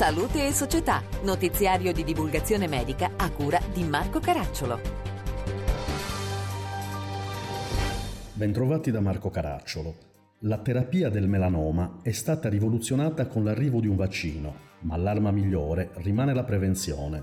Salute e Società, notiziario di divulgazione medica a cura di Marco Caracciolo. Bentrovati da Marco Caracciolo. La terapia del melanoma è stata rivoluzionata con l'arrivo di un vaccino, ma l'arma migliore rimane la prevenzione.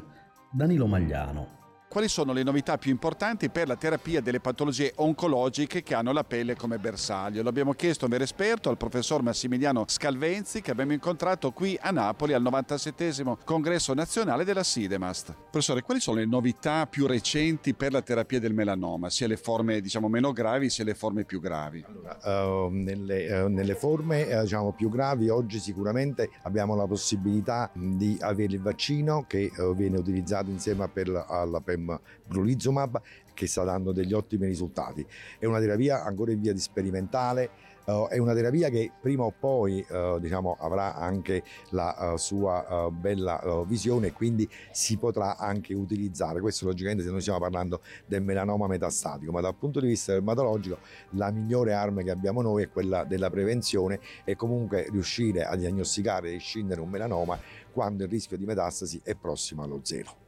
Danilo Magliano, quali sono le novità più importanti per la terapia delle patologie oncologiche che hanno la pelle come bersaglio. L'abbiamo chiesto a un vero esperto, al professor Massimiliano Scalvenzi, che abbiamo incontrato qui a Napoli al 97 congresso nazionale della Sidemast. Professore, quali sono le novità più recenti per la terapia del melanoma, sia le forme diciamo, meno gravi sia le forme più gravi? Allora, uh, nelle, uh, nelle, forme uh, diciamo, più gravi oggi sicuramente abbiamo la possibilità di avere il vaccino che viene utilizzato insieme per, alla, per Brulizumab che sta dando degli ottimi risultati. È una terapia ancora in via di sperimentale, uh, è una terapia che prima o poi uh, diciamo, avrà anche la uh, sua bella visione e quindi si potrà anche utilizzare. Questo logicamente se noi stiamo parlando del melanoma metastatico, ma dal punto di vista dermatologico la migliore arma che abbiamo noi è quella della prevenzione e comunque riuscire a diagnosticare e scindere un melanoma quando il rischio di metastasi è prossimo allo zero.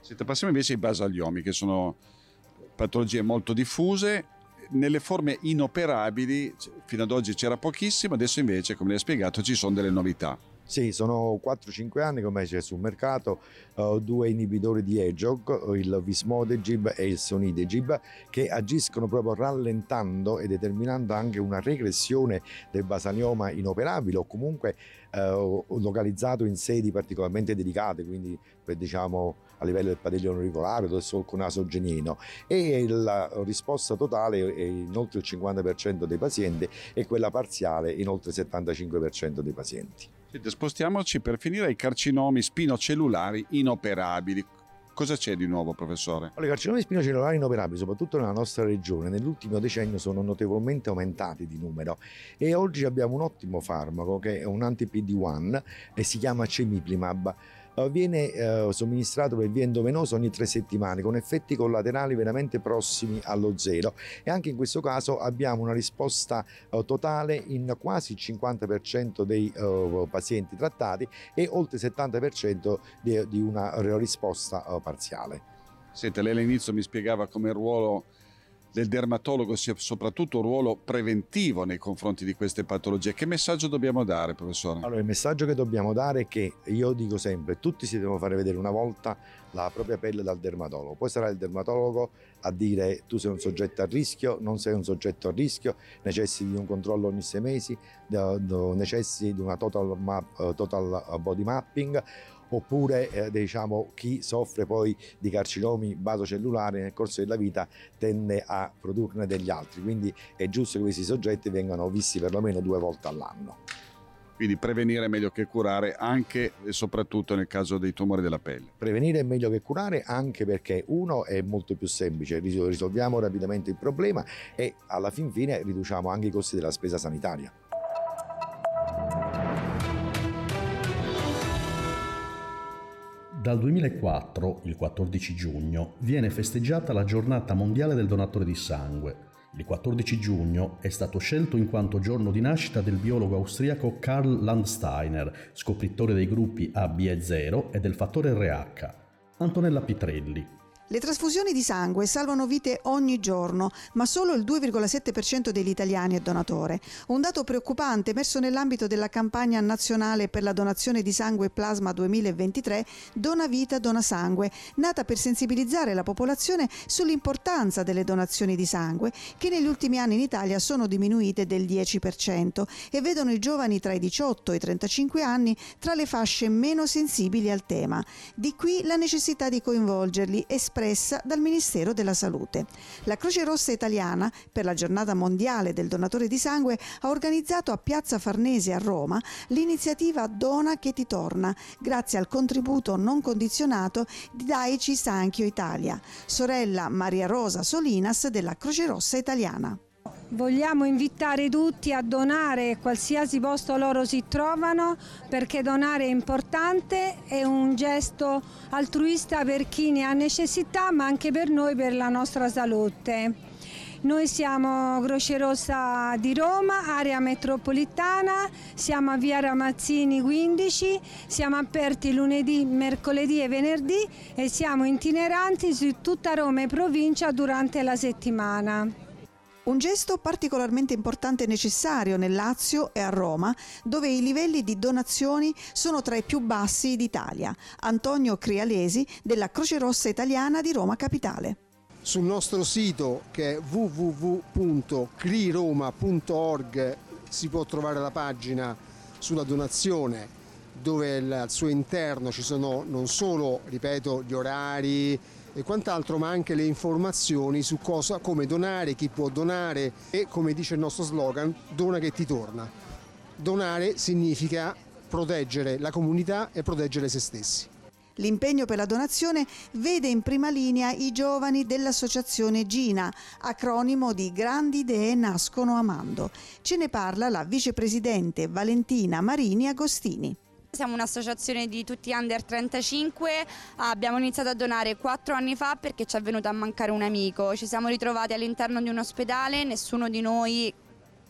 Senta, passiamo invece ai basaliomi, che sono patologie molto diffuse. Nelle forme inoperabili, fino ad oggi c'era pochissimo, adesso invece, come lei ha spiegato, ci sono delle novità. Sì, sono 4-5 anni come c'è sul mercato uh, due inibitori di EGOG, il Vismodegib e il Sonidegib, che agiscono proprio rallentando e determinando anche una regressione del basalioma inoperabile o comunque uh, localizzato in sedi particolarmente delicate, quindi per, diciamo a livello del padiglione auricolare o del solco nasogenino e la risposta totale è in oltre il 50% dei pazienti e quella parziale in oltre il 75% dei pazienti. Spostiamoci per finire ai carcinomi spinocellulari inoperabili. Cosa c'è di nuovo, professore? I carcinomi spinocellulari inoperabili, soprattutto nella nostra regione, nell'ultimo decennio sono notevolmente aumentati di numero e oggi abbiamo un ottimo farmaco che è un anti-PD1 e si chiama Cemiplimab viene eh, somministrato per via endovenosa ogni tre settimane con effetti collaterali veramente prossimi allo zero e anche in questo caso abbiamo una risposta eh, totale in quasi il 50% dei eh, pazienti trattati e oltre il 70% di, di una risposta eh, parziale. Senta, lei all'inizio mi spiegava come il ruolo del dermatologo sia soprattutto un ruolo preventivo nei confronti di queste patologie. Che messaggio dobbiamo dare, professore? Allora, il messaggio che dobbiamo dare è che io dico sempre, tutti si devono fare vedere una volta la propria pelle dal dermatologo. Poi sarà il dermatologo a dire tu sei un soggetto a rischio, non sei un soggetto a rischio, necessiti di un controllo ogni sei mesi, necessiti di una total, map, eh, total body mapping oppure eh, diciamo, chi soffre poi di carcinomi basocellulari nel corso della vita tende a produrne degli altri, quindi è giusto che questi soggetti vengano visti perlomeno due volte all'anno. Quindi prevenire è meglio che curare anche e soprattutto nel caso dei tumori della pelle. Prevenire è meglio che curare anche perché uno è molto più semplice, risolviamo rapidamente il problema e alla fin fine riduciamo anche i costi della spesa sanitaria. Dal 2004, il 14 giugno, viene festeggiata la giornata mondiale del donatore di sangue. Il 14 giugno è stato scelto in quanto giorno di nascita del biologo austriaco Karl Landsteiner, scopritore dei gruppi A, B e 0 e del fattore RH. Antonella Pitrelli, le trasfusioni di sangue salvano vite ogni giorno, ma solo il 2,7% degli italiani è donatore. Un dato preoccupante emerso nell'ambito della campagna nazionale per la donazione di sangue e plasma 2023 Dona Vita, Dona Sangue, nata per sensibilizzare la popolazione sull'importanza delle donazioni di sangue, che negli ultimi anni in Italia sono diminuite del 10% e vedono i giovani tra i 18 e i 35 anni tra le fasce meno sensibili al tema. Di qui la necessità di coinvolgerli e espressa dal Ministero della Salute. La Croce Rossa Italiana, per la giornata mondiale del donatore di sangue, ha organizzato a Piazza Farnese a Roma l'iniziativa Dona che ti torna, grazie al contributo non condizionato di Daici Sanchio Italia, sorella Maria Rosa Solinas della Croce Rossa Italiana. Vogliamo invitare tutti a donare qualsiasi posto loro si trovano perché donare è importante, è un gesto altruista per chi ne ha necessità ma anche per noi, per la nostra salute. Noi siamo Croce Rossa di Roma, area metropolitana, siamo a via Ramazzini 15, siamo aperti lunedì, mercoledì e venerdì e siamo itineranti su tutta Roma e provincia durante la settimana. Un gesto particolarmente importante e necessario nel Lazio e a Roma, dove i livelli di donazioni sono tra i più bassi d'Italia. Antonio Crialesi della Croce Rossa Italiana di Roma Capitale. Sul nostro sito che è www.criroma.org si può trovare la pagina sulla donazione dove al suo interno ci sono non solo, ripeto, gli orari, e quant'altro, ma anche le informazioni su cosa, come donare, chi può donare e come dice il nostro slogan, dona che ti torna. Donare significa proteggere la comunità e proteggere se stessi. L'impegno per la donazione vede in prima linea i giovani dell'associazione Gina, acronimo di Grandi idee nascono amando. Ce ne parla la vicepresidente Valentina Marini Agostini. Siamo un'associazione di tutti under 35, abbiamo iniziato a donare quattro anni fa perché ci è venuto a mancare un amico, ci siamo ritrovati all'interno di un ospedale, nessuno di noi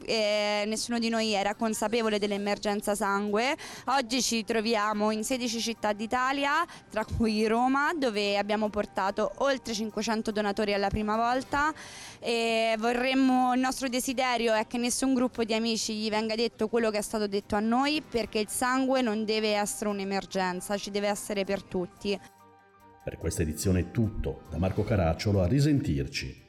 eh, nessuno di noi era consapevole dell'emergenza sangue. Oggi ci troviamo in 16 città d'Italia, tra cui Roma, dove abbiamo portato oltre 500 donatori alla prima volta e vorremmo, il nostro desiderio è che nessun gruppo di amici gli venga detto quello che è stato detto a noi perché il sangue non deve essere un'emergenza, ci deve essere per tutti. Per questa edizione è tutto, da Marco Caracciolo a risentirci.